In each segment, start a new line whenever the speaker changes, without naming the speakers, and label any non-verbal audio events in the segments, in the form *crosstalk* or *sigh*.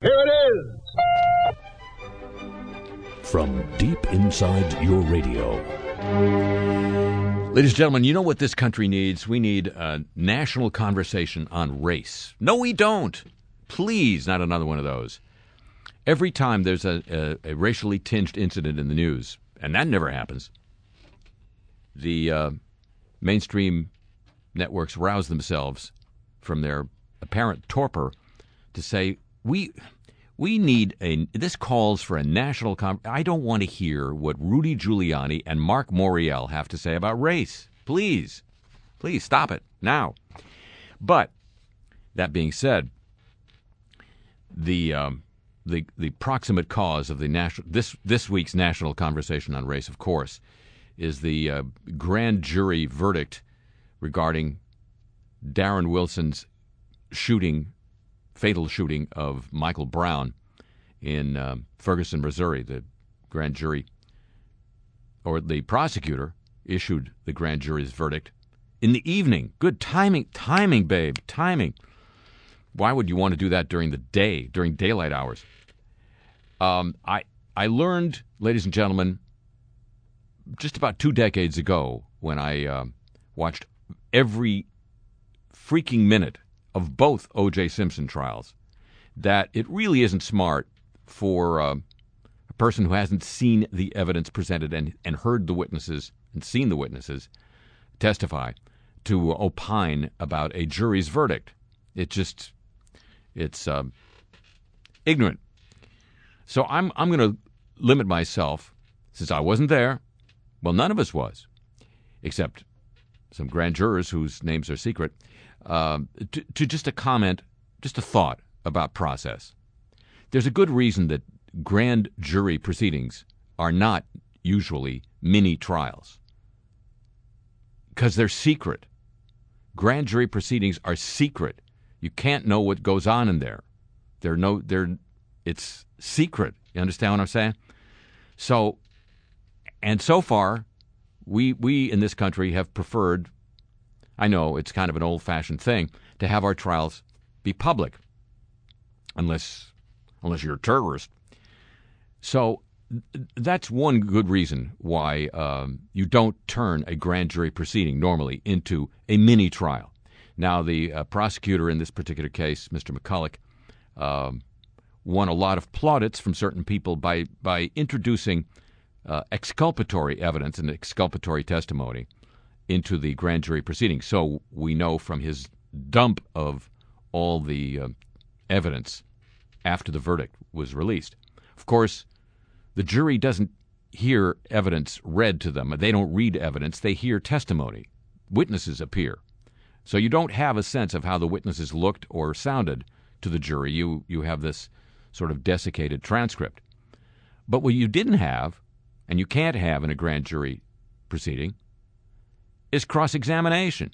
Here it is.
From deep inside your radio.
Ladies and gentlemen, you know what this country needs? We need a national conversation on race. No, we don't. Please, not another one of those. Every time there's a, a, a racially tinged incident in the news, and that never happens, the uh, mainstream networks rouse themselves from their apparent torpor to say, we we need a this calls for a national con- I don't want to hear what Rudy Giuliani and Marc Morial have to say about race. Please. Please stop it now. But that being said, the um, the the proximate cause of the national this this week's national conversation on race, of course, is the uh, grand jury verdict regarding Darren Wilson's shooting fatal shooting of Michael Brown in uh, Ferguson, Missouri. The grand jury, or the prosecutor, issued the grand jury's verdict in the evening. Good timing, timing, babe, timing. Why would you want to do that during the day, during daylight hours? Um, I I learned, ladies and gentlemen, just about two decades ago when I uh, watched every freaking minute of both O.J. Simpson trials that it really isn't smart for uh, a person who hasn't seen the evidence presented and, and heard the witnesses and seen the witnesses testify to opine about a jury's verdict. It just, it's uh, ignorant. So I'm, I'm going to limit myself, since I wasn't there, well, none of us was, except some grand jurors whose names are secret, uh, to, to just a comment, just a thought about process. There's a good reason that grand jury proceedings are not usually mini trials because they're secret. Grand jury proceedings are secret. You can't know what goes on in there. They're no, they're, it's secret. You understand what I'm saying? So, and so far, we we in this country have preferred I know it's kind of an old fashioned thing to have our trials be public, unless unless you're a terrorist. So that's one good reason why um, you don't turn a grand jury proceeding normally into a mini trial. Now, the uh, prosecutor in this particular case, Mr. McCulloch, um, won a lot of plaudits from certain people by by introducing uh, exculpatory evidence and exculpatory testimony into the grand jury proceedings. So we know from his dump of all the uh, evidence after the verdict was released. Of course, the jury doesn't hear evidence read to them. They don't read evidence, they hear testimony. Witnesses appear. So you don't have a sense of how the witnesses looked or sounded to the jury. You you have this sort of desiccated transcript. But what you didn't have, and you can't have in a grand jury proceeding, is cross examination.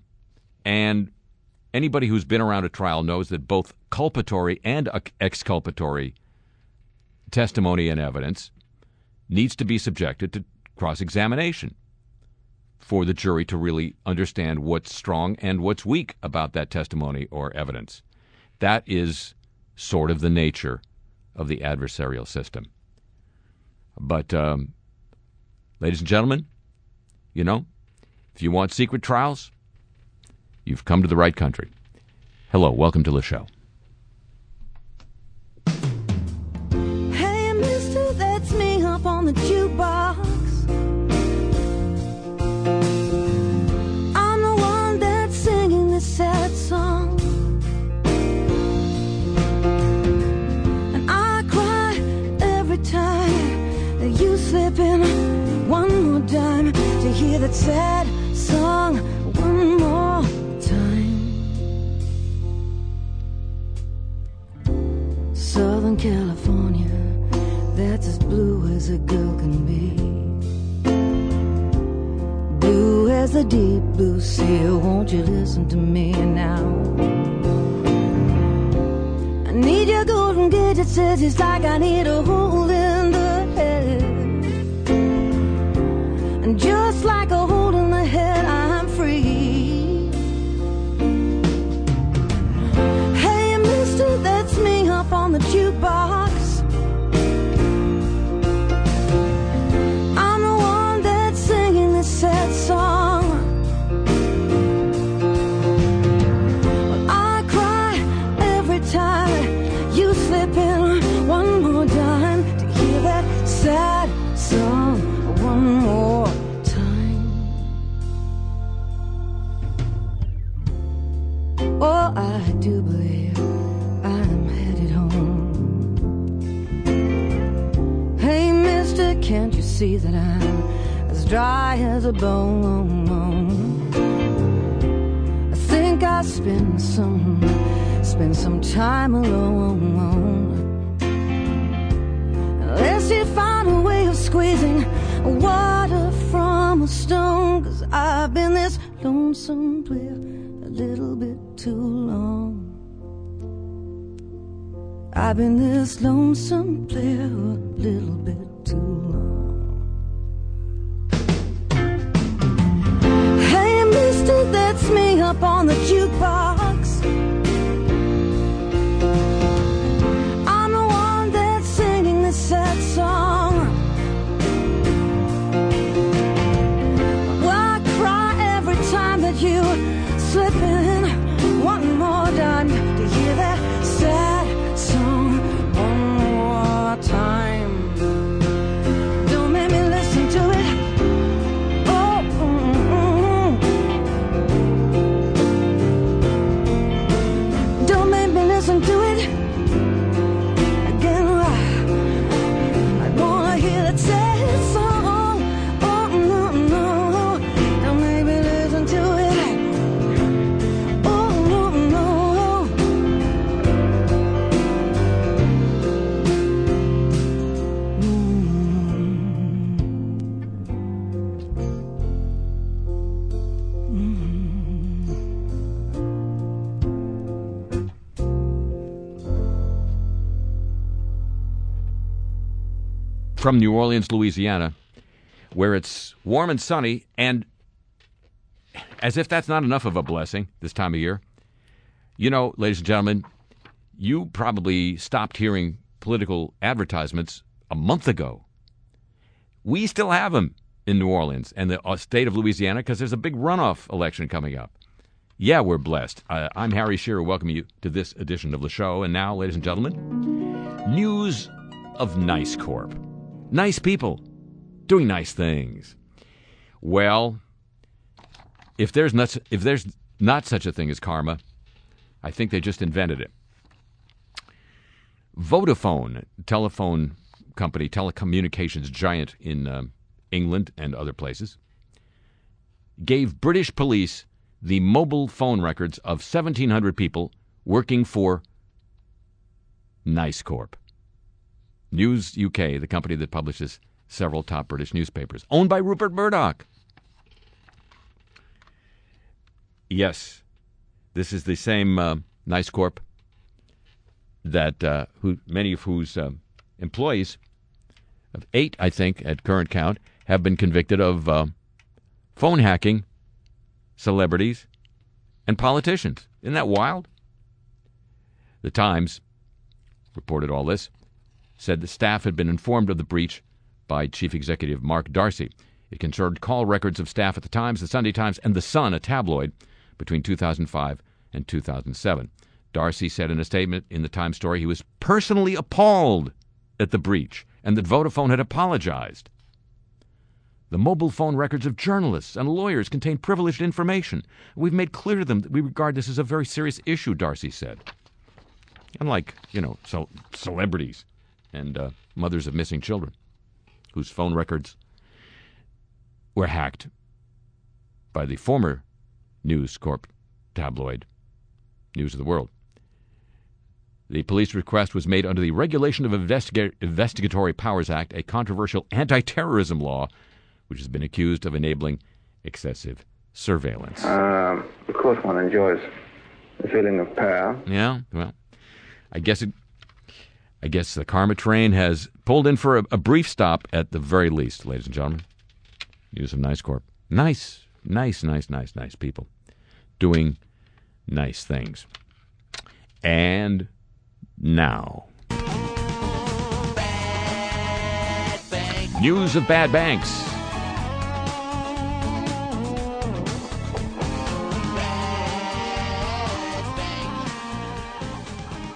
And anybody who's been around a trial knows that both culpatory and exculpatory testimony and evidence needs to be subjected to cross examination for the jury to really understand what's strong and what's weak about that testimony or evidence. That is sort of the nature of the adversarial system. But, um, ladies and gentlemen, you know, if you want secret trials, you've come to the right country. Hello, welcome to the show.
Hey, mister, that's me up on the jukebox. I'm the one that's singing this sad song. And I cry every time that you slip in one more time to hear that sad as a girl can be. Blue as the deep blue sea. Won't you listen to me now? I need your golden says it's like I need a hole can't you see that I'm as dry as a bone? I think I spend some spend some time alone. Unless you find a way of squeezing water from a stone, cause I've been this lonesome player a little bit too long. I've been this lonesome player a little bit up on the jukebox.
From New Orleans, Louisiana, where it's warm and sunny, and as if that's not enough of a blessing this time of year, you know, ladies and gentlemen, you probably stopped hearing political advertisements a month ago. We still have them in New Orleans and the uh, state of Louisiana because there's a big runoff election coming up. Yeah, we're blessed. Uh, I'm Harry Shearer, welcoming you to this edition of the show. And now, ladies and gentlemen, news of Nice Corp. Nice people doing nice things. Well, if there's not if there's not such a thing as karma, I think they just invented it. Vodafone, telephone company, telecommunications giant in um, England and other places, gave British police the mobile phone records of 1,700 people working for News Corp. News UK, the company that publishes several top British newspapers, owned by Rupert Murdoch. Yes, this is the same uh, News Corp that uh, who many of whose uh, employees, of eight, I think, at current count, have been convicted of uh, phone hacking celebrities and politicians. Isn't that wild? The Times reported all this, said the staff had been informed of the breach by Chief Executive Mark Darcey. It concerned call records of staff at the Times, the Sunday Times, and the Sun, a tabloid, between 2005 and 2007. Darcey said in a statement in the Times story he was personally appalled at the breach and that Vodafone had apologized. The mobile phone records of journalists and lawyers contain privileged information. We've made clear to them that we regard this as a very serious issue, Darcey said. Unlike, you know, so celebrities and uh, mothers of missing children whose phone records were hacked by the former News Corp tabloid, News of the World. The police request was made under the Regulation of Investiga- Investigatory Powers Act, a controversial anti terrorism law which has been accused of enabling excessive surveillance.
Uh, of course, one enjoys the feeling of power.
Yeah, well, I guess it. I guess the karma train has pulled in for a, a brief stop at the very least, ladies and gentlemen. News of Nice Corp. Nice, nice, nice, nice, nice people doing nice things. And now. News of bad banks.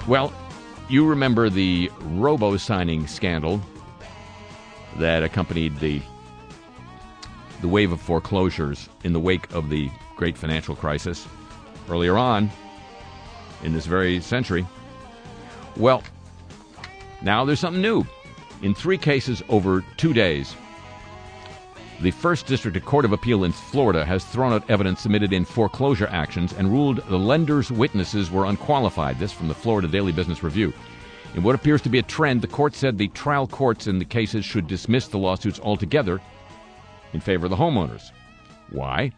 Well, you remember the robo signing scandal that accompanied the the wave of foreclosures in the wake of the great financial crisis earlier on in this very century. Well, now there's something new. In three cases over two days, the First District Court of Appeal in Florida has thrown out evidence submitted in foreclosure actions and ruled the lender's witnesses were unqualified. This from the Florida Daily Business Review. In what appears to be a trend, the court said the trial courts in the cases should dismiss the lawsuits altogether in favor of the homeowners. Why?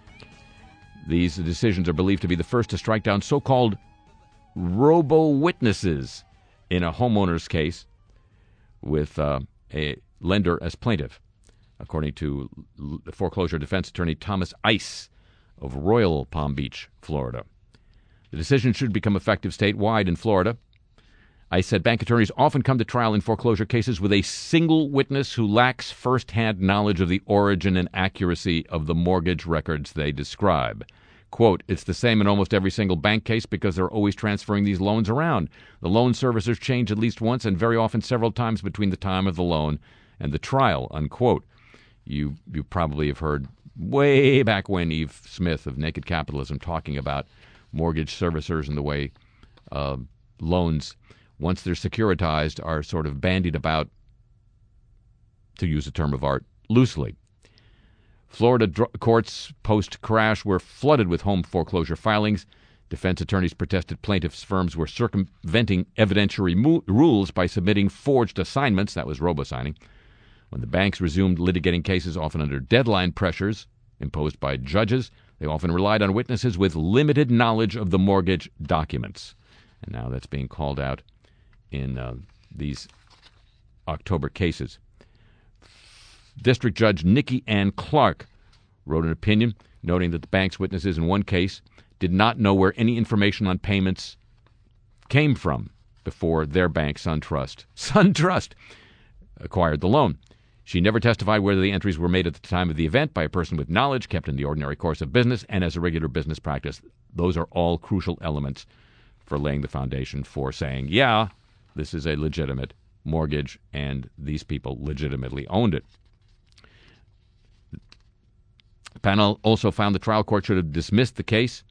These decisions are believed to be the first to strike down so called robo witnesses in a homeowner's case with uh, a lender as plaintiff according to foreclosure defense attorney Thomas Ice of Royal Palm Beach, Florida. The decision should become effective statewide in Florida. Ice said bank attorneys often come to trial in foreclosure cases with a single witness who lacks firsthand knowledge of the origin and accuracy of the mortgage records they describe. Quote, it's the same in almost every single bank case because they're always transferring these loans around. The loan servicers change at least once and very often several times between the time of the loan and the trial, unquote you you probably have heard way back when Yves Smith of Naked Capitalism talking about mortgage servicers and the way uh, loans, once they're securitized, are sort of bandied about, to use a term of art, loosely. Florida dr- courts post crash were flooded with home foreclosure filings. Defense attorneys protested plaintiffs' firms were circumventing evidentiary mo- rules by submitting forged assignments, that was robo signing, when the banks resumed litigating cases, often under deadline pressures imposed by judges, they often relied on witnesses with limited knowledge of the mortgage documents. And now that's being called out in uh, these October cases. District Judge Nikki Ann Clark wrote an opinion noting that the bank's witnesses in one case did not know where any information on payments came from before their bank, SunTrust, *laughs* SunTrust, acquired the loan. She never testified whether the entries were made at the time of the event by a person with knowledge kept in the ordinary course of business and as a regular business practice. Those are all crucial elements for laying the foundation for saying, yeah, this is a legitimate mortgage and these people legitimately owned it. The panel also found the trial court should have dismissed the case,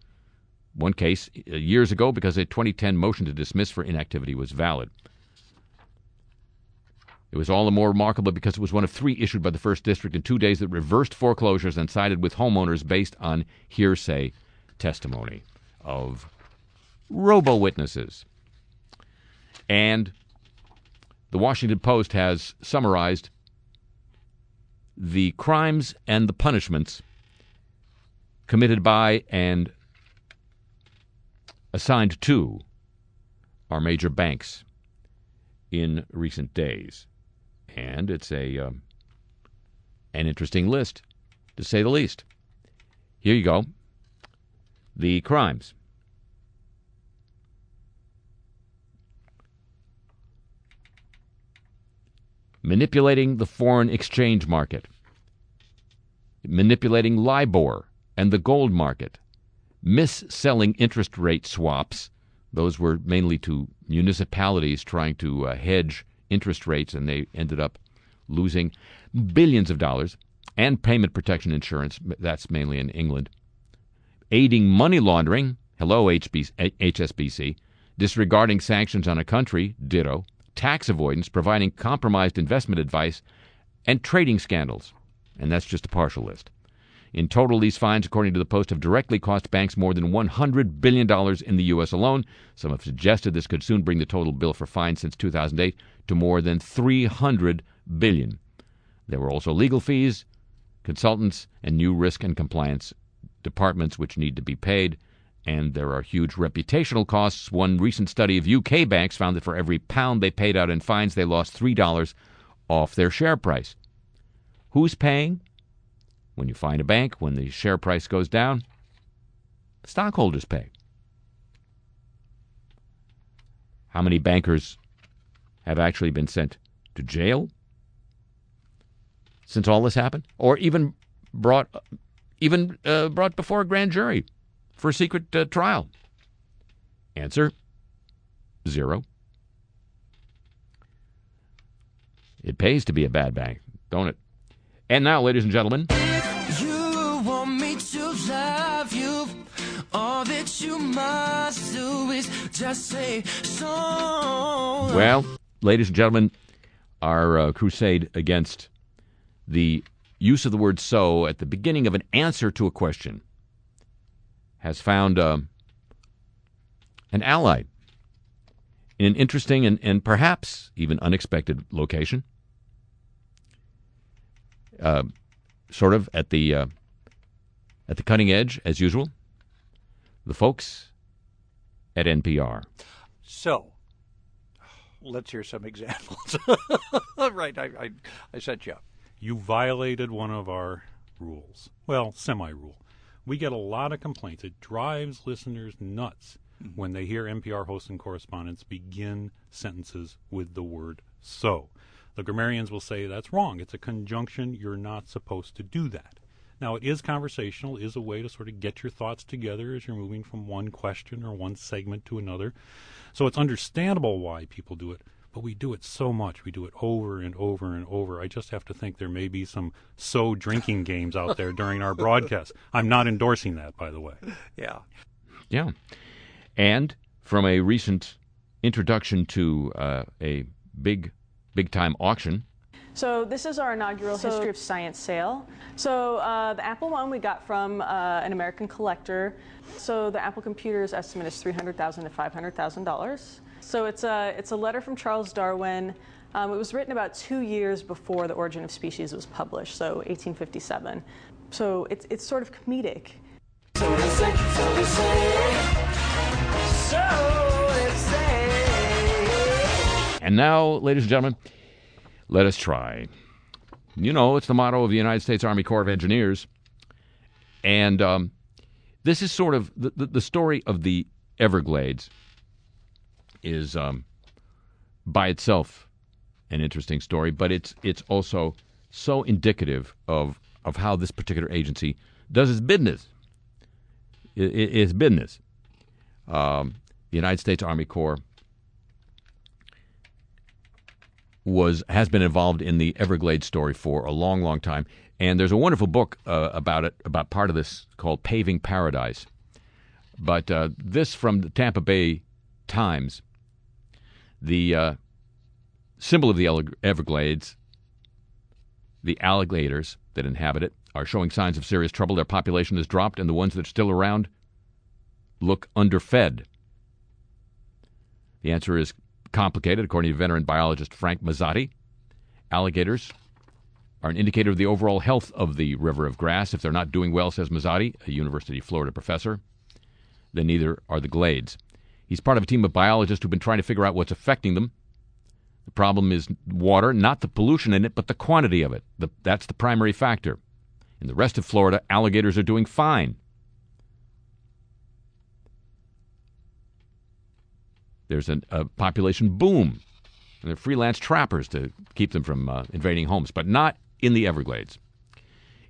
one case, uh, years ago because a 2010 motion to dismiss for inactivity was valid. It was all the more remarkable because it was one of three issued by the First District in two days that reversed foreclosures and sided with homeowners based on hearsay testimony of robo witnesses. And the Washington Post has summarized the crimes and the punishments committed by and assigned to our major banks in recent days and it's a um, an interesting list, to say the least. Here you go. The crimes. Manipulating the foreign exchange market, manipulating LIBOR and the gold market, mis-selling interest rate swaps. Those were mainly to municipalities trying to uh, hedge interest rates, and they ended up losing billions of dollars, and payment protection insurance, that's mainly in England, aiding money laundering, hello HSBC, disregarding sanctions on a country, ditto, tax avoidance, providing compromised investment advice, and trading scandals. And that's just a partial list. In total, these fines, according to the Post, have directly cost banks more than $100 billion in the U.S. alone. Some have suggested this could soon bring the total bill for fines since 2008 to more than 300 billion. There were also legal fees, consultants, and new risk and compliance departments which need to be paid. And there are huge reputational costs. One recent study of UK banks found that for every pound they paid out in fines, they lost $3 off their share price. Who's paying? When you find a bank, when the share price goes down, stockholders pay. How many bankers have actually been sent to jail since all this happened, or even brought even uh, brought before a grand jury for a secret uh, trial? Answer: zero. It pays to be a bad bank, don't it? And now, ladies and gentlemen. You want me to love you. All that you must do is just say so. Well, ladies and gentlemen, our uh, crusade against the use of the word so at the beginning of an answer to a question has found um, an ally in an interesting and, and perhaps even unexpected location. Uh, sort of at the uh, at the cutting edge, as usual. The folks at NPR.
So, let's hear some *laughs* examples. right, I, I, I set you up.
You violated one of our rules. Well, semi rule. We get a lot of complaints. It drives listeners nuts mm-hmm. when they hear NPR hosts and correspondents begin sentences with the word so. The grammarians will say that's wrong. It's a conjunction. You're not supposed to do that. Now, it is conversational, is a way to sort of get your thoughts together as you're moving from one question or one segment to another. So it's understandable why people do it, but we do it so much. We do it over and over and over. I just have to think there may be some so drinking games out there during our broadcast. I'm not endorsing that, by the way.
Yeah.
Yeah. And from a recent introduction to uh, a big, big time auction.
So this is our inaugural so, History of Science sale. So uh, the Apple one we got from uh, an American collector. So the Apple computer's estimate is $300,000 to $500,000. So it's a, it's a letter from Charles Darwin. Um, it was written about two years before The Origin of Species was published, so 1857. So it's, it's sort of comedic. So
and now, ladies and gentlemen, let us try. You know, it's the motto of the United States Army Corps of Engineers. And um, this is sort of the, the, the, story of the Everglades is um, by itself an interesting story, but it's it's also so indicative of of how this particular agency does its business. Its business. Um, the United States Army Corps was has been involved in the Everglades story for a long, long time, and there's a wonderful book uh, about it, about part of this called "Paving Paradise." But uh, this from the Tampa Bay Times, the uh, symbol of the Everglades, the alligators that inhabit it, are showing signs of serious trouble. Their population has dropped, and the ones that are still around look underfed. The answer is complicated, according to veteran biologist Frank Mazzotti. Alligators are an indicator of the overall health of the river of grass. If they're not doing well, says Mazzotti, a University of Florida professor, then neither are the glades. He's part of a team of biologists who've been trying to figure out what's affecting them. The problem is water, not the pollution in it, but the quantity of it. The, that's the primary factor. In the rest of Florida, alligators are doing fine. There's an, a population boom. And they're freelance trappers to keep them from uh, invading homes, but not in the Everglades.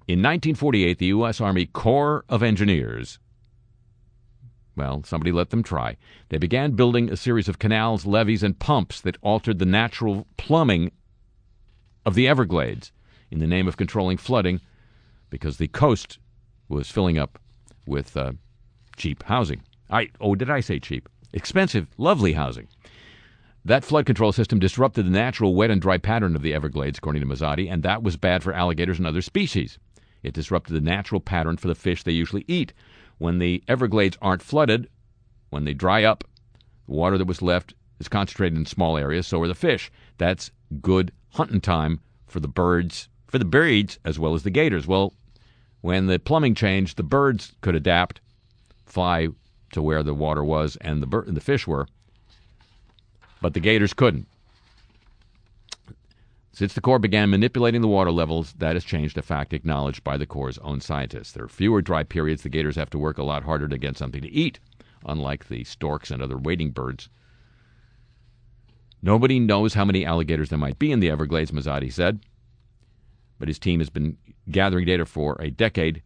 In 1948, the U.S. Army Corps of Engineers, well, somebody let them try. They began building a series of canals, levees, and pumps that altered the natural plumbing of the Everglades in the name of controlling flooding because the coast was filling up with uh, cheap housing. I oh, did I say cheap? Expensive, lovely housing. That flood control system disrupted the natural wet and dry pattern of the Everglades, according to Mazzotti, and that was bad for alligators and other species. It disrupted the natural pattern for the fish they usually eat. When the Everglades aren't flooded, when they dry up, the water that was left is concentrated in small areas, so are the fish. That's good hunting time for the birds, for the birds as well as the gators. Well, when the plumbing changed, the birds could adapt, fly to where the water was and the the fish were, but the gators couldn't. Since the Corps began manipulating the water levels, that has changed, a fact acknowledged by the Corps' own scientists. There are fewer dry periods. The gators have to work a lot harder to get something to eat, unlike the storks and other wading birds. Nobody knows how many alligators there might be in the Everglades, Mazzotti said, but his team has been gathering data for a decade.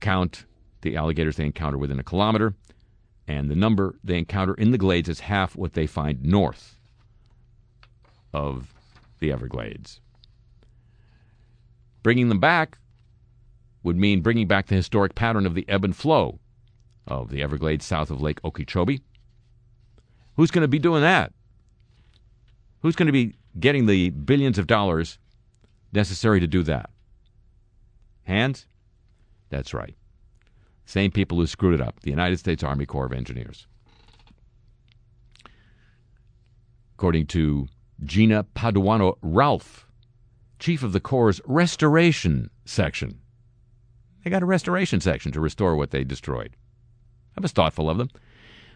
Count the alligators they encounter within a kilometer and the number they encounter in the glades is half what they find north of the Everglades. Bringing them back would mean bringing back the historic pattern of the ebb and flow of the Everglades south of Lake Okeechobee. Who's going to be doing that? Who's going to be getting the billions of dollars necessary to do that? Hands? That's right. Same people who screwed it up the United States Army Corps of Engineers. According to Gina Paduano Ralph, chief of the Corps' restoration section. They got a restoration section to restore what they destroyed. That was thoughtful of them.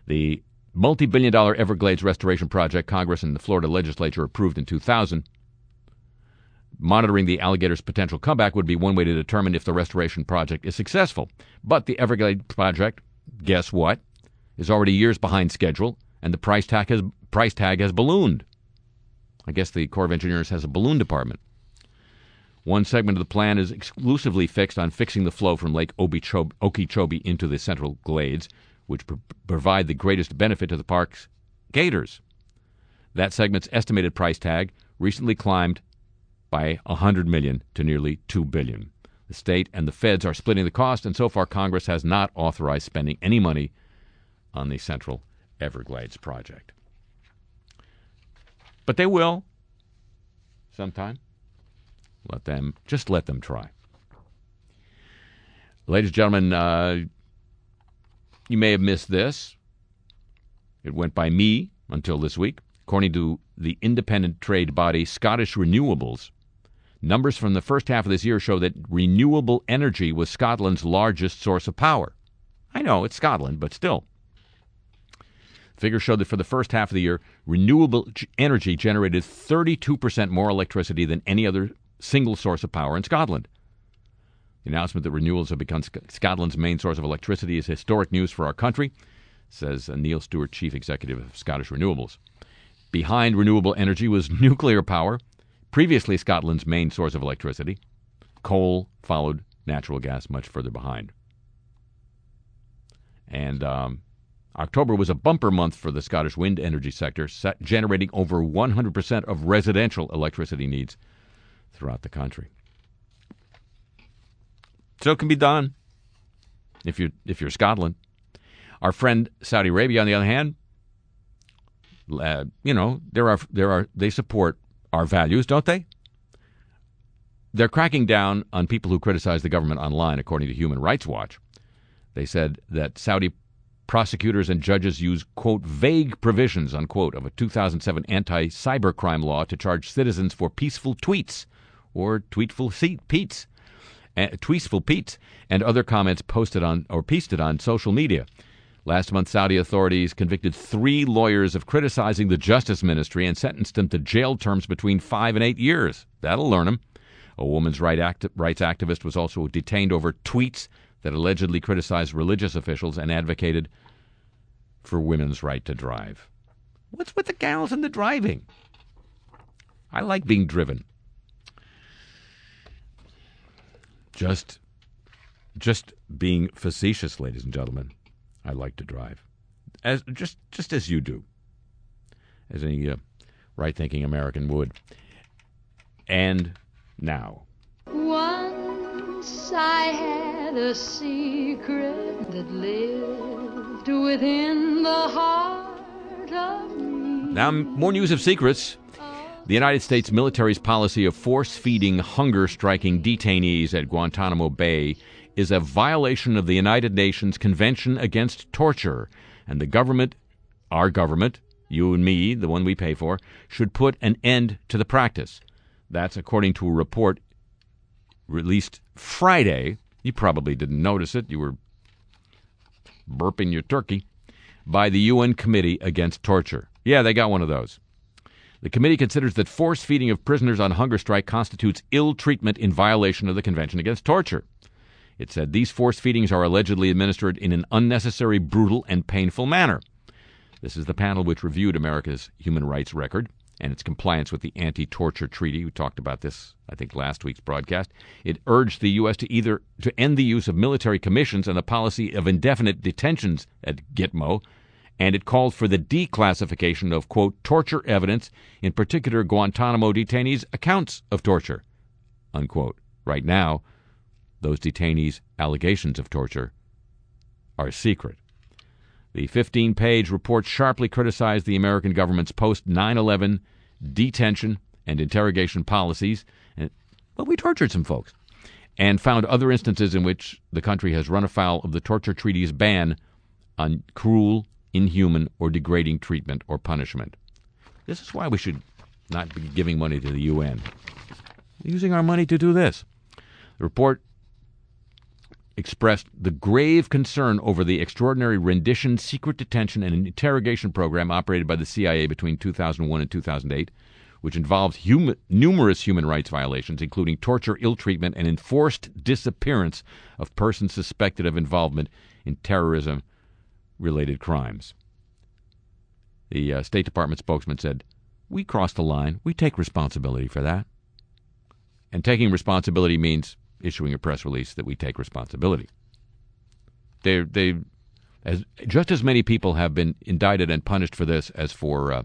The multi billion dollar Everglades restoration project Congress and the Florida legislature approved in 2000. Monitoring the alligator's potential comeback would be one way to determine if the restoration project is successful. But the Everglades project, guess what, is already years behind schedule, and the price tag has, price tag has ballooned. I guess the Corps of Engineers has a balloon department. One segment of the plan is exclusively fixed on fixing the flow from Lake Okeechobee into the Central Glades, which pr- provide the greatest benefit to the park's gators. That segment's estimated price tag recently climbed by 100 million to nearly 2 billion. The state and the feds are splitting the cost, and so far Congress has not authorized spending any money on the Central Everglades project. But they will sometime. Let them just let them try. Ladies and gentlemen, uh, you may have missed this. It went by me until this week. According to the independent trade body Scottish Renewables, numbers from the first half of this year show that renewable energy was Scotland's largest source of power. I know it's Scotland, but still. Figures show that for the first half of the year, renewable energy generated 32% more electricity than any other single source of power in Scotland. The announcement that renewables have become Scotland's main source of electricity is historic news for our country, says Niall Stuart, Chief Executive of Scottish Renewables. Behind renewable energy was nuclear power, previously Scotland's main source of electricity. Coal followed natural gas much further behind. And um, October was a bumper month for the Scottish wind energy sector, generating over 100% of residential electricity needs throughout the country. So it can be done if you're if you're Scotland. Our friend Saudi Arabia, on the other hand, uh, you know there are there are they support our values, don't they? They're cracking down on people who criticize the government online, according to Human Rights Watch. They said that Saudi prosecutors and judges use, quote, vague provisions, unquote, of a 2007 anti cybercrime law to charge citizens for peaceful tweets or tweetful Pete's, uh, tweetful Pete's, and other comments posted on or pasted on social media. Last month, Saudi authorities convicted three lawyers of criticizing the Justice Ministry and sentenced them to jail terms between five and eight years. That'll learn them. A woman's right rights activist was also detained over tweets that allegedly criticized religious officials and advocated for women's right to drive. What's with the gals and the driving? I like being driven. Just, just being facetious, ladies and gentlemen. I like to drive, as just just as you do, as any uh, right-thinking American would. And now.
Once I had a secret that lived within the heart of me.
Now, more news of secrets. The United States military's policy of force feeding hunger striking detainees at Guantanamo Bay is a violation of the United Nations Convention Against Torture, and the government, our government, you and me, the one we pay for, should put an end to the practice. That's according to a report released Friday. You probably didn't notice it. You were burping your turkey. By the UN Committee Against Torture. Yeah, they got one of those. The committee considers that force feeding of prisoners on hunger strike constitutes ill treatment in violation of the Convention Against Torture. It said these force feedings are allegedly administered in an unnecessary, brutal, and painful manner. This is the panel which reviewed America's human rights record and its compliance with the anti torture treaty. We talked about this, I think, last week's broadcast. It urged the U.S. to either to end the use of military commissions and the policy of indefinite detentions at Gitmo and it called for the declassification of, quote, torture evidence, in particular Guantanamo detainees' accounts of torture, unquote. Right now, those detainees' allegations of torture are secret. The 15 page report sharply criticized the American government's post 9 11 detention and interrogation policies. And, well, we tortured some folks and found other instances in which the country has run afoul of the torture treaty's ban on cruel, inhuman, or degrading treatment or punishment. This is why we should not be giving money to the UN. Using our money to do this. The report expressed the grave concern over the extraordinary rendition, secret detention, and interrogation program operated by the CIA between 2001 and 2008, which involved numerous human rights violations, including torture, ill treatment, and enforced disappearance of persons suspected of involvement in terrorism related crimes. The uh, State Department spokesman said, We crossed the line. We take responsibility for that. And taking responsibility means issuing a press release that we take responsibility. They they as just as many people have been indicted and punished for this as for uh,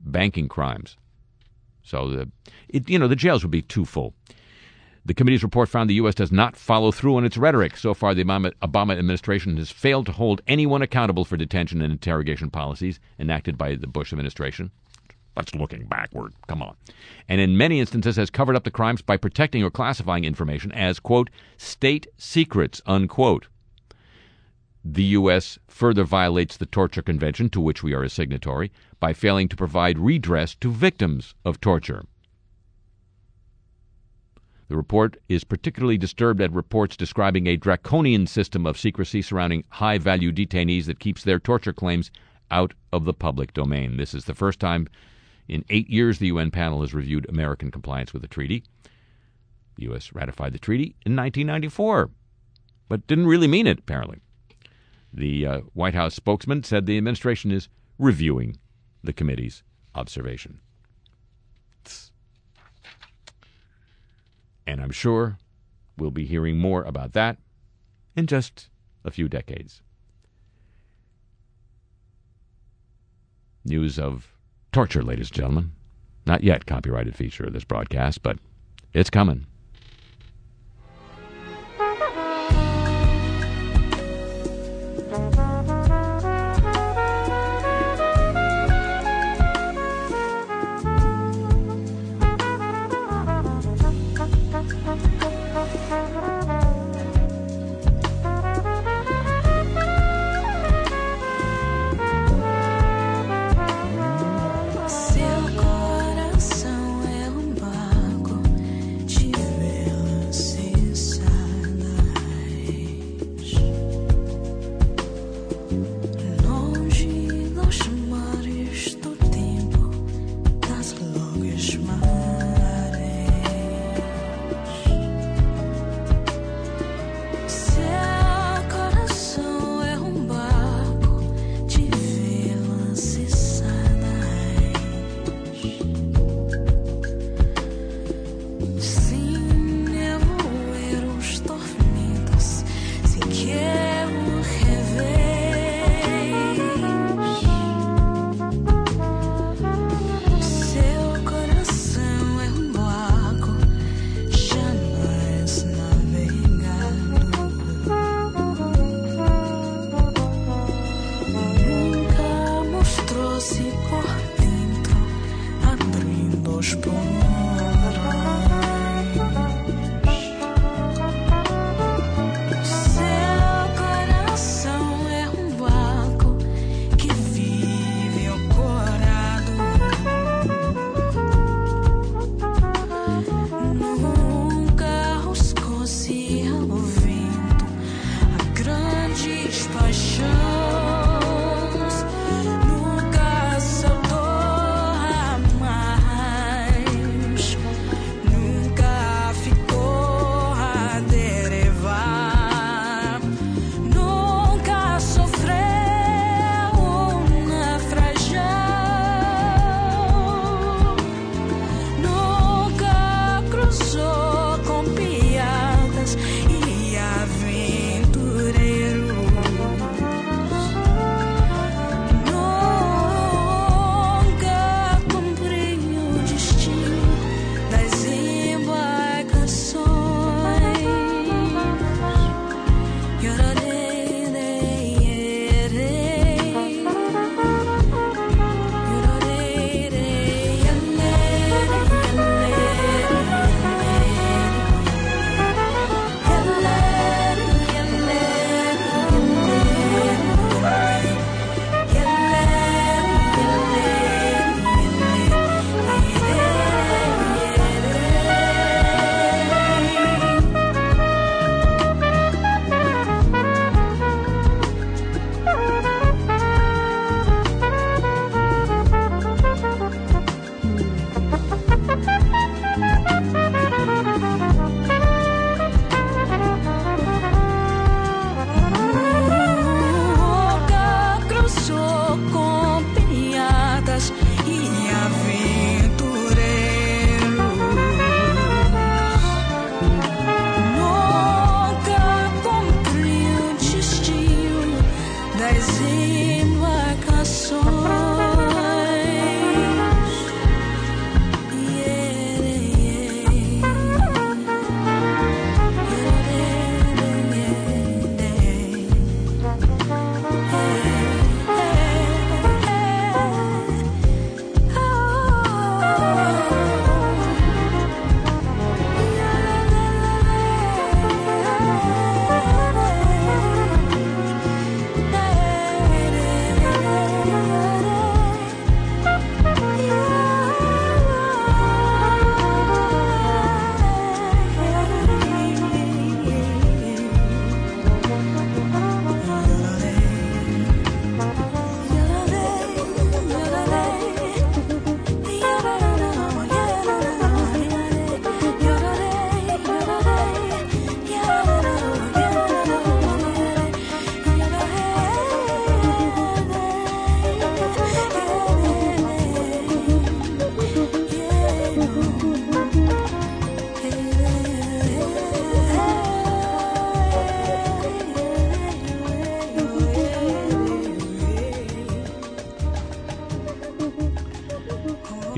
banking crimes. So the it, you know the jails would be too full. The committee's report found the U.S. does not follow through on its rhetoric. So far, the Obama, Obama administration has failed to hold anyone accountable for detention and interrogation policies enacted by the Bush administration. That's looking backward. Come on. And in many instances has covered up the crimes by protecting or classifying information as, quote, state secrets, unquote. The U.S. further violates the Torture Convention, to which we are a signatory, by failing to provide redress to victims of torture. The report is particularly disturbed at reports describing a draconian system of secrecy surrounding high value detainees that keeps their torture claims out of the public domain. This is the first time in eight years the UN panel has reviewed American compliance with the treaty. The U.S. ratified the treaty in 1994, but didn't really mean it, apparently. The uh, White House spokesman said the administration is reviewing the committee's observation. And I'm sure we'll be hearing more about that in just a few decades. News of torture, ladies and gentlemen. Not yet copyrighted feature of this broadcast, but it's coming.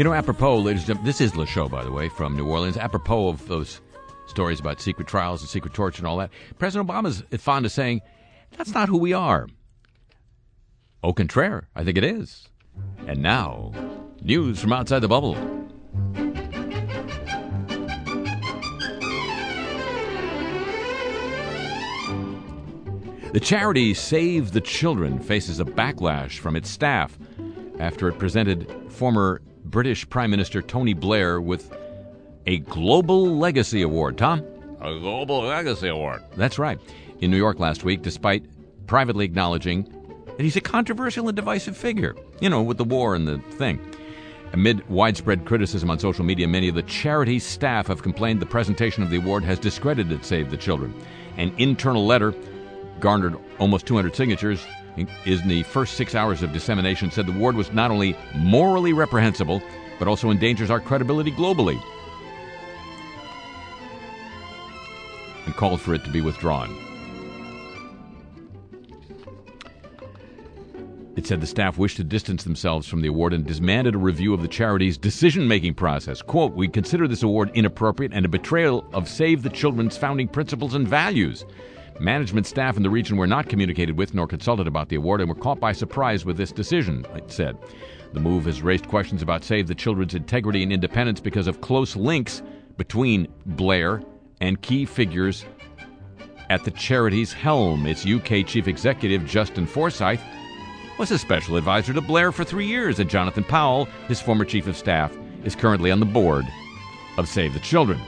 You know, apropos, ladies and gentlemen, this is Le Show, by the way, from New Orleans. Apropos of those stories about secret trials and secret torture and all that, President Obama's fond of saying, that's not who we are. Au contraire, I think it is. And now, news from outside the bubble. The charity Save the Children faces a backlash from its staff after it presented former British Prime Minister Tony Blair with a Global Legacy Award. Tom?
A Global Legacy Award.
That's right. In New York last week, despite privately acknowledging that he's a controversial and divisive figure, you know, with the war and the thing. Amid widespread criticism on social media, many of the charity's staff have complained the presentation of the award has discredited Save the Children. An internal letter garnered almost 200 signatures in the first six hours of dissemination said the award was not only morally reprehensible but also endangers our credibility globally and called for it to be withdrawn It said the staff wished to distance themselves from the award and demanded a review of the charity's decision making process. Quote, We consider this award inappropriate and a betrayal of Save the Children's founding principles and values. Management staff in the region were not communicated with nor consulted about the award and were caught by surprise with this decision, it said. The move has raised questions about Save the Children's integrity and independence because of close links between Blair and key figures at the charity's helm. Its UK chief executive, Justin Forsyth, was a special advisor to Blair for three years, and Jonathan Powell, his former chief of staff, is currently on the board of Save the Children.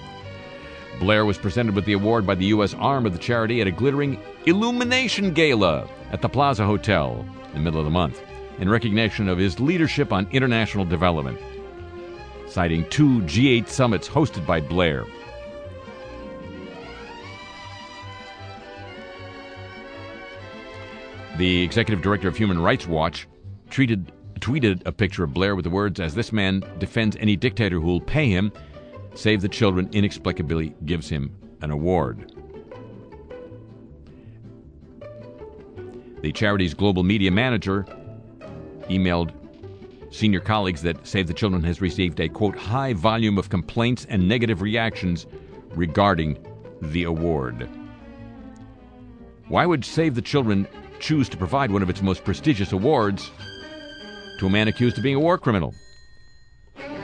Blair was presented with the award by the U.S. arm of the charity at a glittering illumination gala at the Plaza Hotel in the middle of the month in recognition of his leadership on international development, citing two G8 summits hosted by Blair. The executive director of Human Rights Watch treated, tweeted a picture of Blair with the words, As this man defends any dictator who will pay him, Save the Children inexplicably gives him an award. The charity's global media manager emailed senior colleagues that Save the Children has received a quote high volume of complaints and negative reactions regarding the award. Why would Save the Children choose to provide one of its most prestigious awards to a man accused of being a war criminal?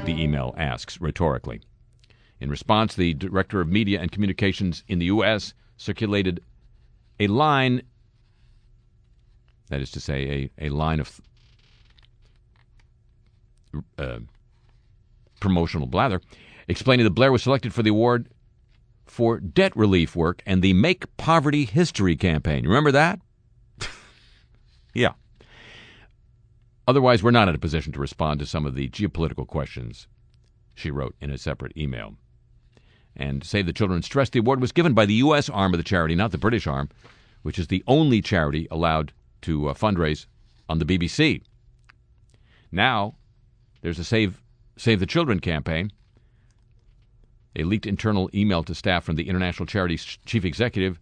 The email asks rhetorically. In response, the director of media and communications in the U.S. circulated a line, that is to say, a, a line of uh, promotional blather, explaining that Blair was selected for the award for debt relief work and the Make Poverty History campaign. Remember that? *laughs* yeah. Otherwise, we're not in a position to respond to some of the geopolitical questions, she wrote in a separate email. And Save the Children stressed the award was given by the U.S. arm of the charity, not the British arm, which is the only charity allowed to uh, fundraise on the BBC. Now, there's a Save, Save the Children campaign. A leaked internal email to staff from the international charity's chief executive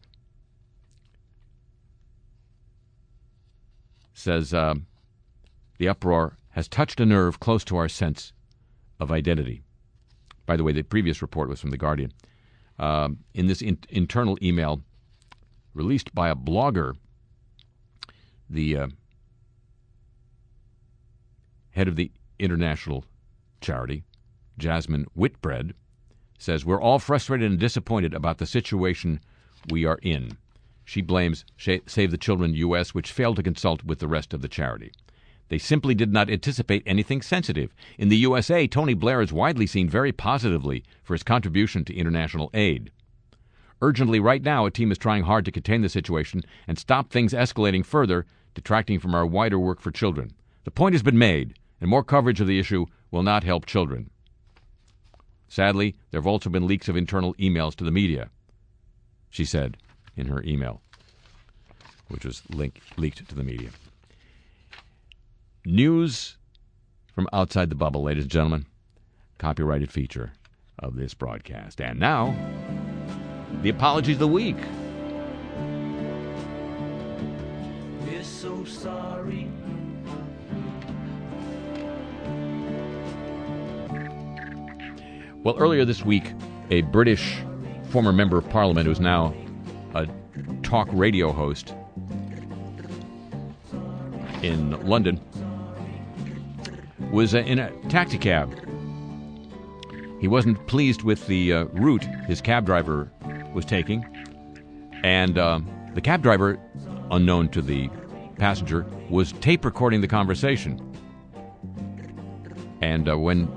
says um, the uproar has touched a nerve close to our sense of identity. By the way, the previous report was from The Guardian. Um, in this in- internal email released by a blogger, the uh, head of the international charity, Jasmine Whitbread, says, We're all frustrated and disappointed about the situation we are in. She blames Save the Children U.S., which failed to consult with the rest of the charity. They simply did not anticipate anything sensitive. In the USA, Tony Blair is widely seen very positively for his contribution to international aid. Urgently, right now, a team is trying hard to contain the situation and stop things escalating further, detracting from our wider work for children. The point has been made, and more coverage of the issue will not help children. Sadly, there have also been leaks of internal emails to the media, she said in her email, which was link, leaked to the media. News from outside the bubble, ladies and gentlemen. Copyrighted feature of this broadcast. And now, the apologies of the week.
We're so sorry.
Well, earlier this week, a British former member of parliament who's now a talk radio host in London was in a taxicab. He wasn't pleased with the uh, route his cab driver was taking, and uh, the cab driver, unknown to the passenger, was tape recording the conversation. And uh, when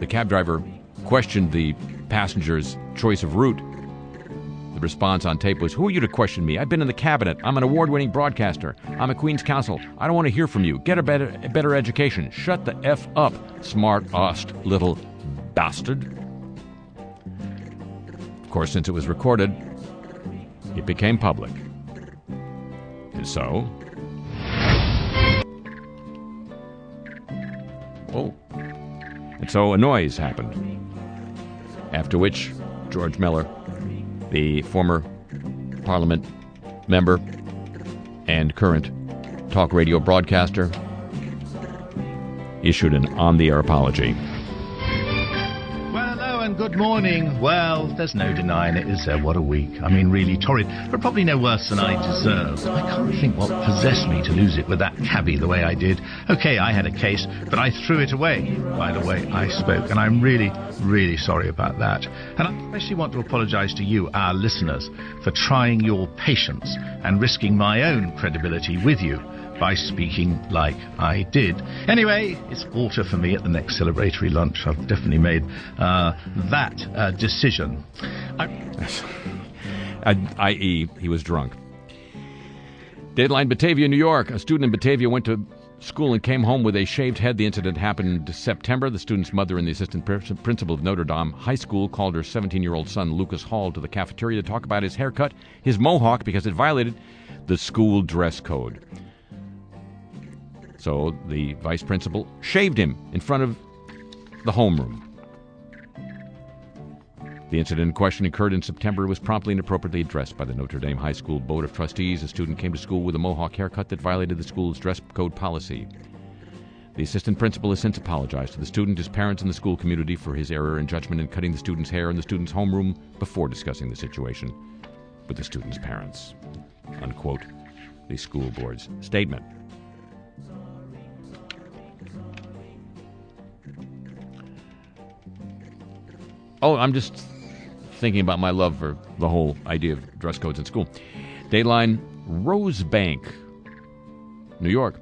the cab driver questioned the passenger's choice of route, response on tape was, Who are you to question me? I've been in the cabinet. I'm an award winning broadcaster. I'm a Queen's Counsel. I don't want to hear from you. Get a better, a better education. Shut the F up, smart assed little bastard. Of course, since it was recorded, it became public. And so. Oh. And so a noise happened. After which, George Miller the former Parliament member and current talk radio broadcaster, issued an on the air apology.
Good morning. Well, there's no denying it, is there? What a week. I mean, really torrid, but probably no worse than I deserve. I can't think what possessed me to lose it with that cabby the way I did. Okay, I had a case, but I threw it away by the way I spoke, and I'm really, really sorry about that. And I especially want to apologise to you, our listeners, for trying your patience and risking my own credibility with you by speaking like I did. Anyway, it's water for me at the next celebratory lunch. I've definitely made uh, that uh, decision.
I.e., *laughs* he was drunk. Deadline Batavia, New York. A student in Batavia went to school and came home with a shaved head. The incident happened in September. The student's mother and the assistant principal of Notre Dame High School called her 17 year old son, Lucas Hall, to the cafeteria to talk about his haircut, his mohawk, because it violated the school dress code. So the vice principal shaved him in front of the homeroom. The incident in question occurred in September. It was promptly and appropriately addressed by the Notre Dame High School Board of Trustees. A student came to school with a mohawk haircut that violated the school's dress code policy. The assistant principal has since apologized to the student, his parents, and the school community for his error in judgment in cutting the student's hair in the student's homeroom before discussing the situation with the student's parents. Unquote. The school board's statement. Oh, I'm just thinking about my love for the whole idea of dress codes in school. Dateline Rosebank, New York.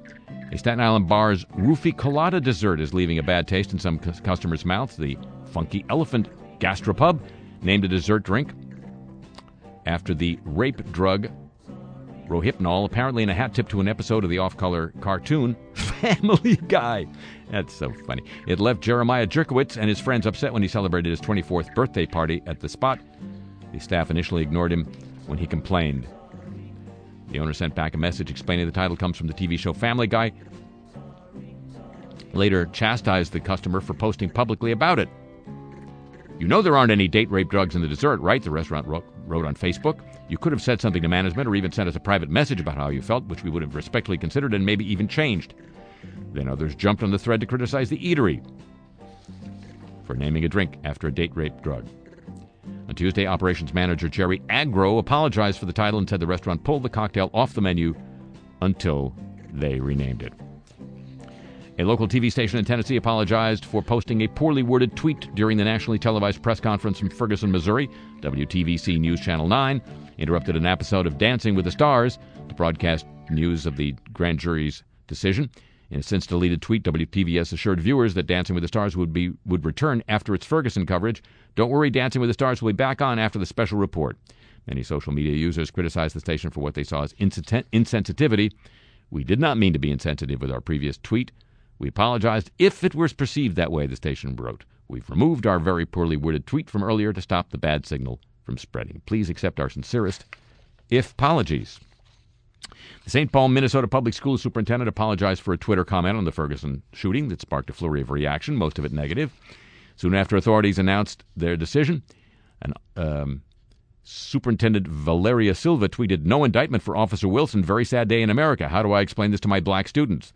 A Staten Island bar's roofie colada dessert is leaving a bad taste in some customers' mouths. The Funky Elephant Gastropub named a dessert drink after the rape drug Rohypnol, apparently in a hat tip to an episode of the off color cartoon *laughs* Family *laughs* Guy. That's so funny. It left Jeremiah Jerkowitz and his friends upset when he celebrated his 24th birthday party at the spot. The staff initially ignored him when he complained. The owner sent back a message explaining the title comes from the TV show Family Guy. Later, chastised the customer for posting publicly about it. You know there aren't any date rape drugs in the dessert, right? The restaurant wrote, wrote on Facebook. You could have said something to management or even sent us a private message about how you felt, which we would have respectfully considered and maybe even changed. Then others jumped on the thread to criticize the eatery for naming a drink after a date rape drug. On Tuesday, operations manager Jerry Agro apologized for the title and said the restaurant pulled the cocktail off the menu until they renamed it. A local TV station in Tennessee apologized for posting a poorly worded tweet during the nationally televised press conference from Ferguson, Missouri. WTVC News Channel 9 interrupted an episode of Dancing with the Stars to broadcast news of the grand jury's decision. In a since deleted tweet, WTVC assured viewers that Dancing with the Stars would be would return after its Ferguson coverage. Don't worry, Dancing with the Stars will be back on after the special report. Many social media users criticized the station for what they saw as insensitivity. We did not mean to be insensitive with our previous tweet. We apologized if it was perceived that way, the station wrote. We've removed our very poorly worded tweet from earlier to stop the bad signal from spreading. Please accept our sincerest if apologies. St. Paul, Minnesota Public School Superintendent apologized for a Twitter comment on the Ferguson shooting that sparked a flurry of reaction, most of it negative. Soon after authorities announced their decision, and um, Superintendent Valeria Silva tweeted, No indictment for Officer Wilson. Very sad day in America. How do I explain this to my black students?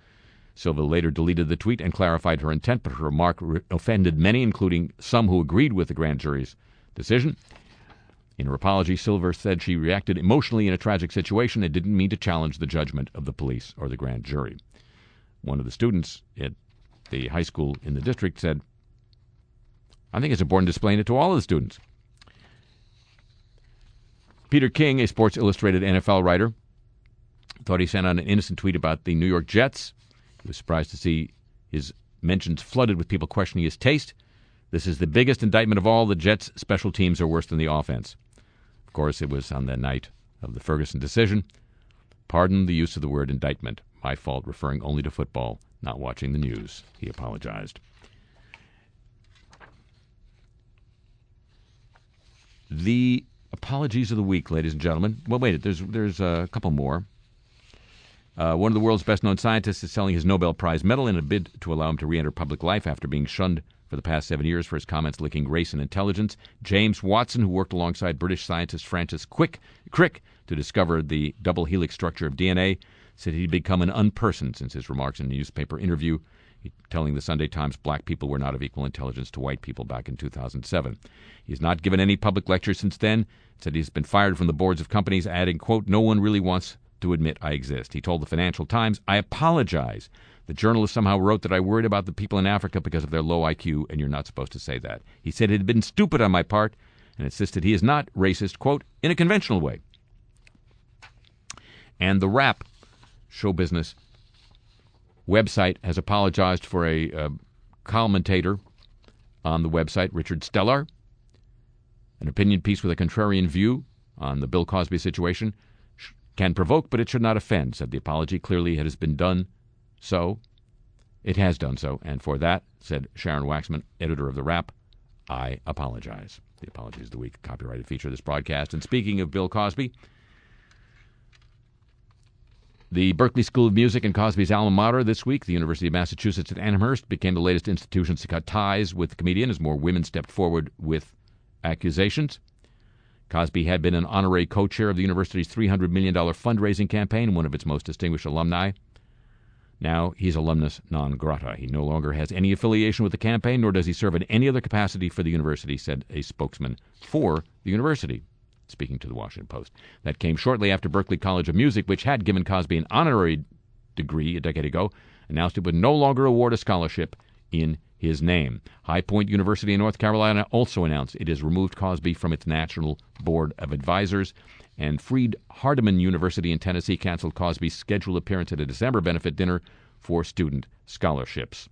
Silva later deleted the tweet and clarified her intent, but her remark re- offended many, including some who agreed with the grand jury's decision. In her apology, Silva said she reacted emotionally in a tragic situation and didn't mean to challenge the judgment of the police or the grand jury. One of the students at the high school in the district said, I think it's important to explain it to all of the students. Peter King, a Sports Illustrated NFL writer, thought he sent out an innocent tweet about the New York Jets. He was surprised to see his mentions flooded with people questioning his taste. This is the biggest indictment of all. The Jets' special teams are worse than the offense. Course, it was on the night of the Ferguson decision. Pardon the use of the word indictment. My fault, referring only to football, not watching the news. He apologized. The apologies of the week, ladies and gentlemen. Well, wait, there's there's a couple more. Uh, one of the world's best known scientists is selling his Nobel Prize medal in a bid to allow him to re enter public life after being shunned for the past seven years for his comments linking race and intelligence. James Watson, who worked alongside British scientist Francis Quick, Crick to discover the double helix structure of DNA, said he'd become an unperson since his remarks in a newspaper interview telling the Sunday Times black people were not of equal intelligence to white people back in 2007. He has not given any public lectures since then, said he's been fired from the boards of companies, adding, quote, no one really wants to admit I exist. He told the Financial Times, I apologize. The journalist somehow wrote that I worried about the people in Africa because of their low IQ, and you're not supposed to say that. He said it had been stupid on my part and insisted he is not racist, quote, in a conventional way. And the Wrap show business website has apologized for a uh, commentator on the website, Richard Stellar. An opinion piece with a contrarian view on the Bill Cosby situation can provoke, but it should not offend, said the apology. Clearly, it has been done so. It has done so, and for that, said Sharon Waxman, editor of The Wrap, I apologize. The apology is the week copyrighted feature of this broadcast. And speaking of Bill Cosby, the Berklee School of Music and Cosby's alma mater this week, the University of Massachusetts at Amherst, became the latest institution to cut ties with the comedian as more women stepped forward with accusations. Cosby had been an honorary co chair of the university's $300 million fundraising campaign, one of its most distinguished alumni. Now he's alumnus non grata. He no longer has any affiliation with the campaign, nor does he serve in any other capacity for the university, said a spokesman for the university speaking to the Washington Post. That came shortly after Berklee College of Music, which had given Cosby an honorary degree a decade ago, announced it would no longer award a scholarship in his name. High Point University in North Carolina also announced it has removed Cosby from its National Board of Advisors. And Freed Hardeman University in Tennessee canceled Cosby's scheduled appearance at a December benefit dinner for student scholarships.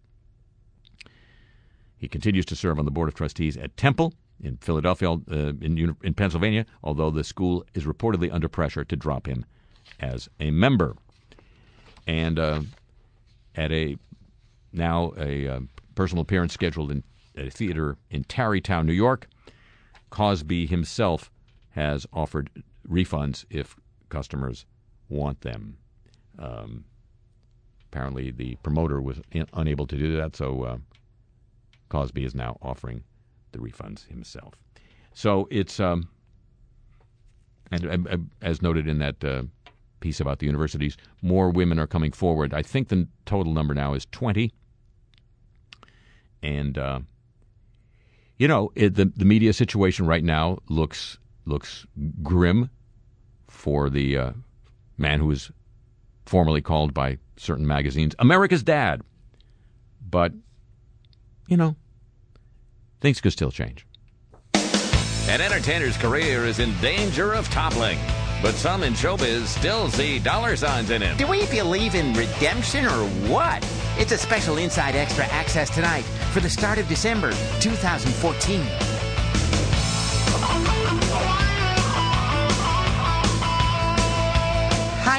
He continues to serve on the Board of Trustees at Temple in Philadelphia, uh, in, in Pennsylvania, although the school is reportedly under pressure to drop him as a member. And uh, at a now a uh, personal appearance scheduled in a theater in Tarrytown, New York, Cosby himself has offered refunds if customers want them. Um, apparently, the promoter was in, unable to do that, so uh, Cosby is now offering the refunds himself. So it's um, and as noted in that uh, piece about the universities, more women are coming forward. I think the total number now is twenty, and uh, you know it, the the media situation right now looks looks grim for the uh, man who was formerly called by certain magazines America's dad, but you know things could still change.
An entertainer's career is in danger of toppling, but some in showbiz still see dollar signs in him.
Do we believe in redemption or what? It's a special Inside Extra access tonight for the start of December 2014.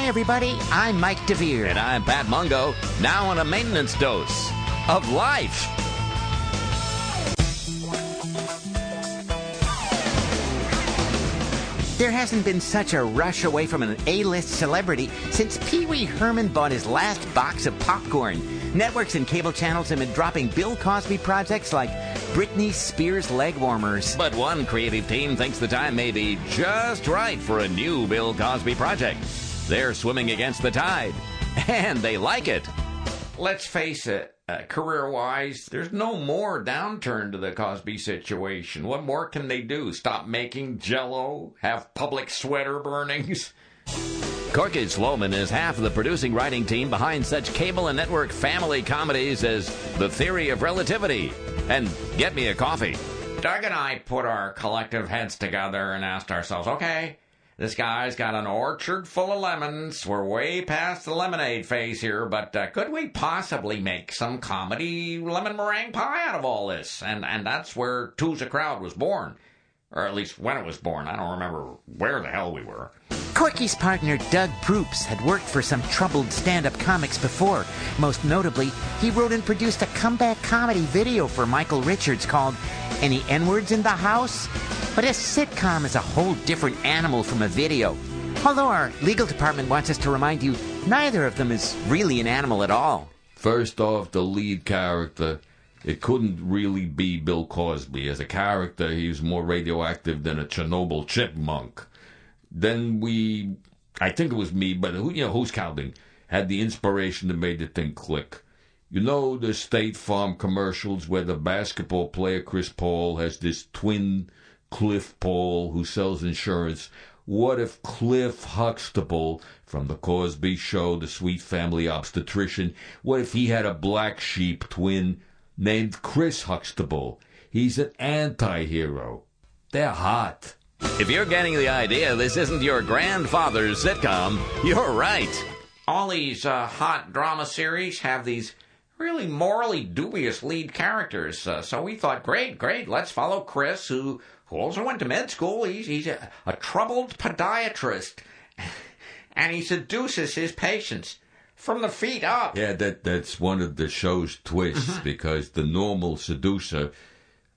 Hi, everybody. I'm Mike DeVere.
And I'm Pat Mungo, now on a maintenance dose of life.
There hasn't been such a rush away from an A-list celebrity since Pee Wee Herman bought his last box of popcorn. Networks and cable channels have been dropping Bill Cosby projects like Britney Spears leg warmers.
But one creative team thinks the time may be just right for a new Bill Cosby project. They're swimming against the tide, *laughs* and they like it. let's face it, uh, career wise, there's no more downturn to the Cosby situation. What more can they do? Stop making jello? Have public sweater burnings? *laughs*
Corky Sloman is half of the producing writing team behind such cable and network family comedies as The Theory of Relativity and Get Me a Coffee.
Doug and I put our collective heads together and asked ourselves, okay, this guy's got an orchard full of lemons. We're way past the lemonade phase here, but uh, could we possibly make some comedy lemon meringue pie out of all this? And and that's where Two's a Crowd was born. Or at least when it was born. I don't remember where the hell we were.
Corky's partner Doug Proops had worked for some troubled stand-up comics before. Most notably, he wrote and produced a comeback comedy video for Michael Richards called Any N-Words in the House? But a sitcom is a whole different animal from a video. Although our legal department wants us to remind you, neither of them is really an animal at all.
First off, the lead character. It couldn't really be Bill Cosby. As a character, he was more radioactive than a Chernobyl chipmunk. Then we, I think it was me, but who, you know, who's counting, had the inspiration that made the thing click. You know the State Farm commercials where the basketball player Chris Paul has this twin Cliff Paul who sells insurance. What if Cliff Huxtable from the Cosby Show, the Sweet Family Obstetrician, what if he had a black sheep twin named Chris Huxtable? He's an anti-hero. They're hot.
If you're getting the idea this isn't your grandfather's sitcom, you're right.
All these uh, hot drama series have these really morally dubious lead characters. Uh, so we thought, great, great, let's follow Chris, who, who also went to med school. He's, he's a, a troubled podiatrist. *laughs* and he seduces his patients from the feet up.
Yeah, that that's one of the show's twists mm-hmm. because the normal seducer,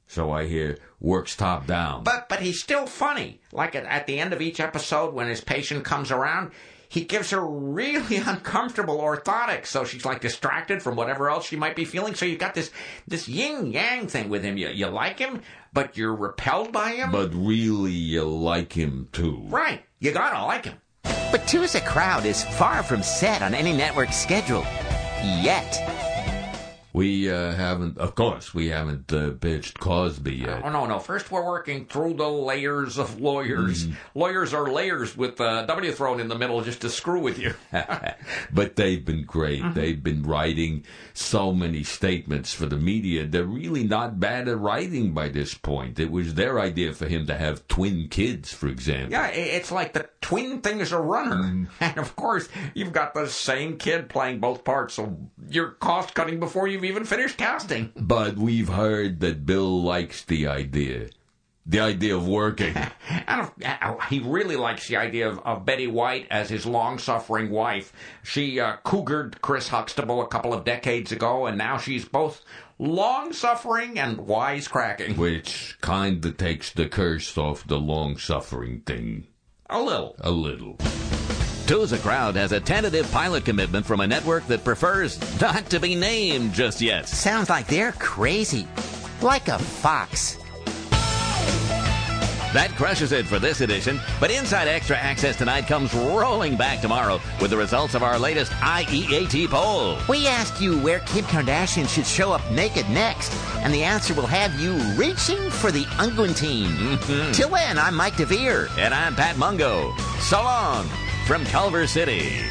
so I hear, works top down.
But but he's still funny. Like at, at the end of each episode, when his patient comes around, he gives her really *laughs* uncomfortable orthotics, so she's like distracted from whatever else she might be feeling. So you've got this this yin yang thing with him. You you like him, but you're repelled by him.
But really, you like him too.
right, you gotta like him.
But Two's a Crowd is far from set on any network schedule. Yet.
We uh, haven't, of course, we haven't uh, pitched Cosby yet.
Oh no no! First, we're working through the layers of lawyers. Lawyers are layers with uh, W thrown in the middle just to screw with you. *laughs* *laughs*
but they've been great.
Mm-hmm.
They've been writing so many statements for the media. They're really not bad at writing by this point. It was their idea for him to have twin kids, for example.
Yeah, it's like the twin thing is a runner. *laughs* And of course, you've got the same kid playing both parts, so you're cost cutting before you've even finished casting.
But we've heard that Bill likes the idea. The idea of working.
And of- uh, he really likes the idea of, of Betty White as his long suffering wife. She uh, cougared Chris Huxtable a couple of decades ago, and now she's both long suffering and wisecracking.
Which kinda takes the curse off the long suffering thing.
A little.
A little.
Two's Crowd has a tentative pilot commitment from a network that prefers not to be named just yet.
Sounds like they're crazy. Like a fox.
That crushes it for this edition, but Inside Extra Access tonight comes rolling back tomorrow with the results of our latest IEAT poll.
We asked you where Kim Kardashian should show up naked next, and the answer will have you reaching for the unguentine. Mm-hmm. Till then, I'm Mike DeVere.
And I'm Pat Mungo. So long from Culver City.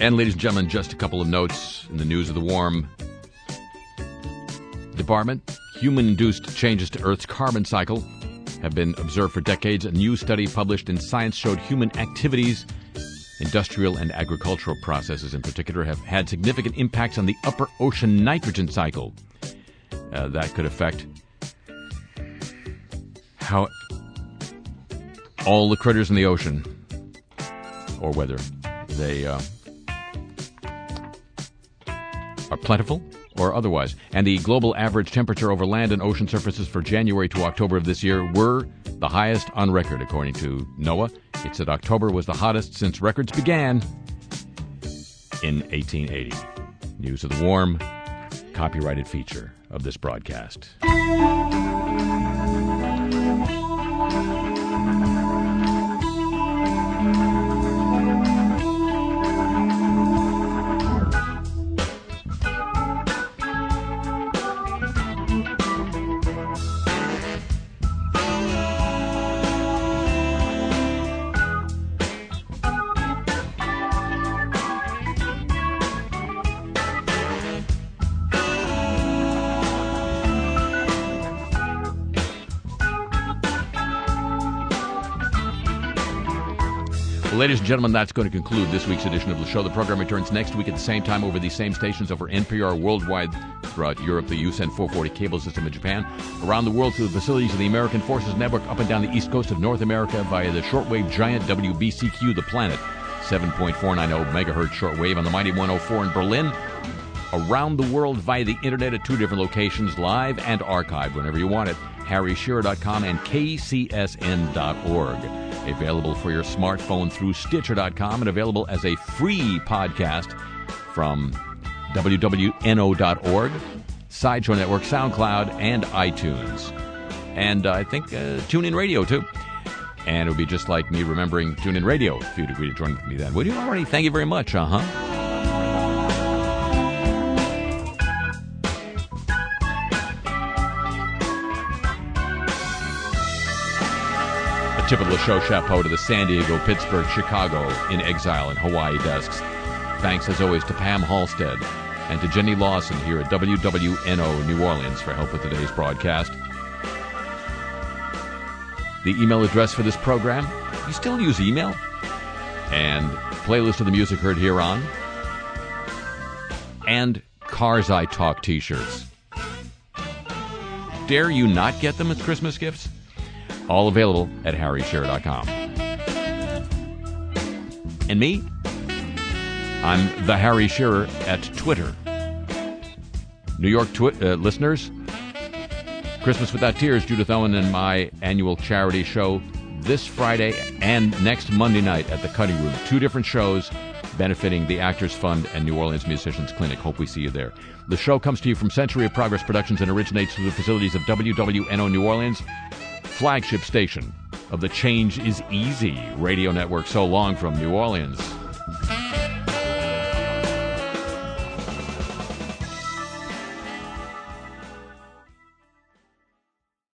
And, ladies and gentlemen, just a couple of notes in the news of the warm department. Human induced changes to Earth's carbon cycle have been observed for decades. A new study published in Science showed human activities, industrial and agricultural processes in particular, have had significant impacts on the upper ocean nitrogen cycle. Uh, that could affect how all the critters in the ocean, or whether they uh, are plentiful or otherwise. And the global average temperature over land and ocean surfaces for January to October of this year were the highest on record, according to NOAA. It said October was the hottest since records began in 1880. News of the Warm, copyrighted feature of this broadcast. Ladies and gentlemen, that's going to conclude this week's edition of the show. The program returns next week at the same time over these same stations over NPR worldwide throughout Europe, the USEN 440 cable system in Japan, around the world through the facilities of the American Forces Network up and down the east coast of North America via the shortwave giant WBCQ The Planet, 7.490 megahertz shortwave on the mighty 104 in Berlin, around the world via the internet at two different locations, live and archived whenever you want it, harryshearer.com and kcsn.org. Available for your smartphone through Stitcher.com and available as a free podcast from wwno.org, Sideshow Network, SoundCloud, and iTunes. And uh, I think uh, TuneIn Radio, too. And it would be just like me remembering TuneIn Radio if you'd agree to join me then. Would you already? Thank you very much. Uh huh. Tip of the show chapeau to the San Diego, Pittsburgh, Chicago, in exile, and Hawaii desks. Thanks as always to Pam Halstead and to Jenny Lawson here at WWNO New Orleans for help with today's broadcast. The email address for this program, you still use email? And playlist of the music heard here on. And Cars I Talk t shirts. Dare you not get them as Christmas gifts? All available at harryshearer.com. And me? I'm the Harry Shearer at Twitter. New York twi- uh, listeners, Christmas Without Tears, Judith Owen and my annual charity show this Friday and next Monday night at the Cutting Room. Two different shows benefiting the Actors Fund and New Orleans Musicians Clinic. Hope we see you there. The show comes to you from Century of Progress Productions and originates through the facilities of WWNO New Orleans flagship station of the Change is Easy radio network so long from New Orleans.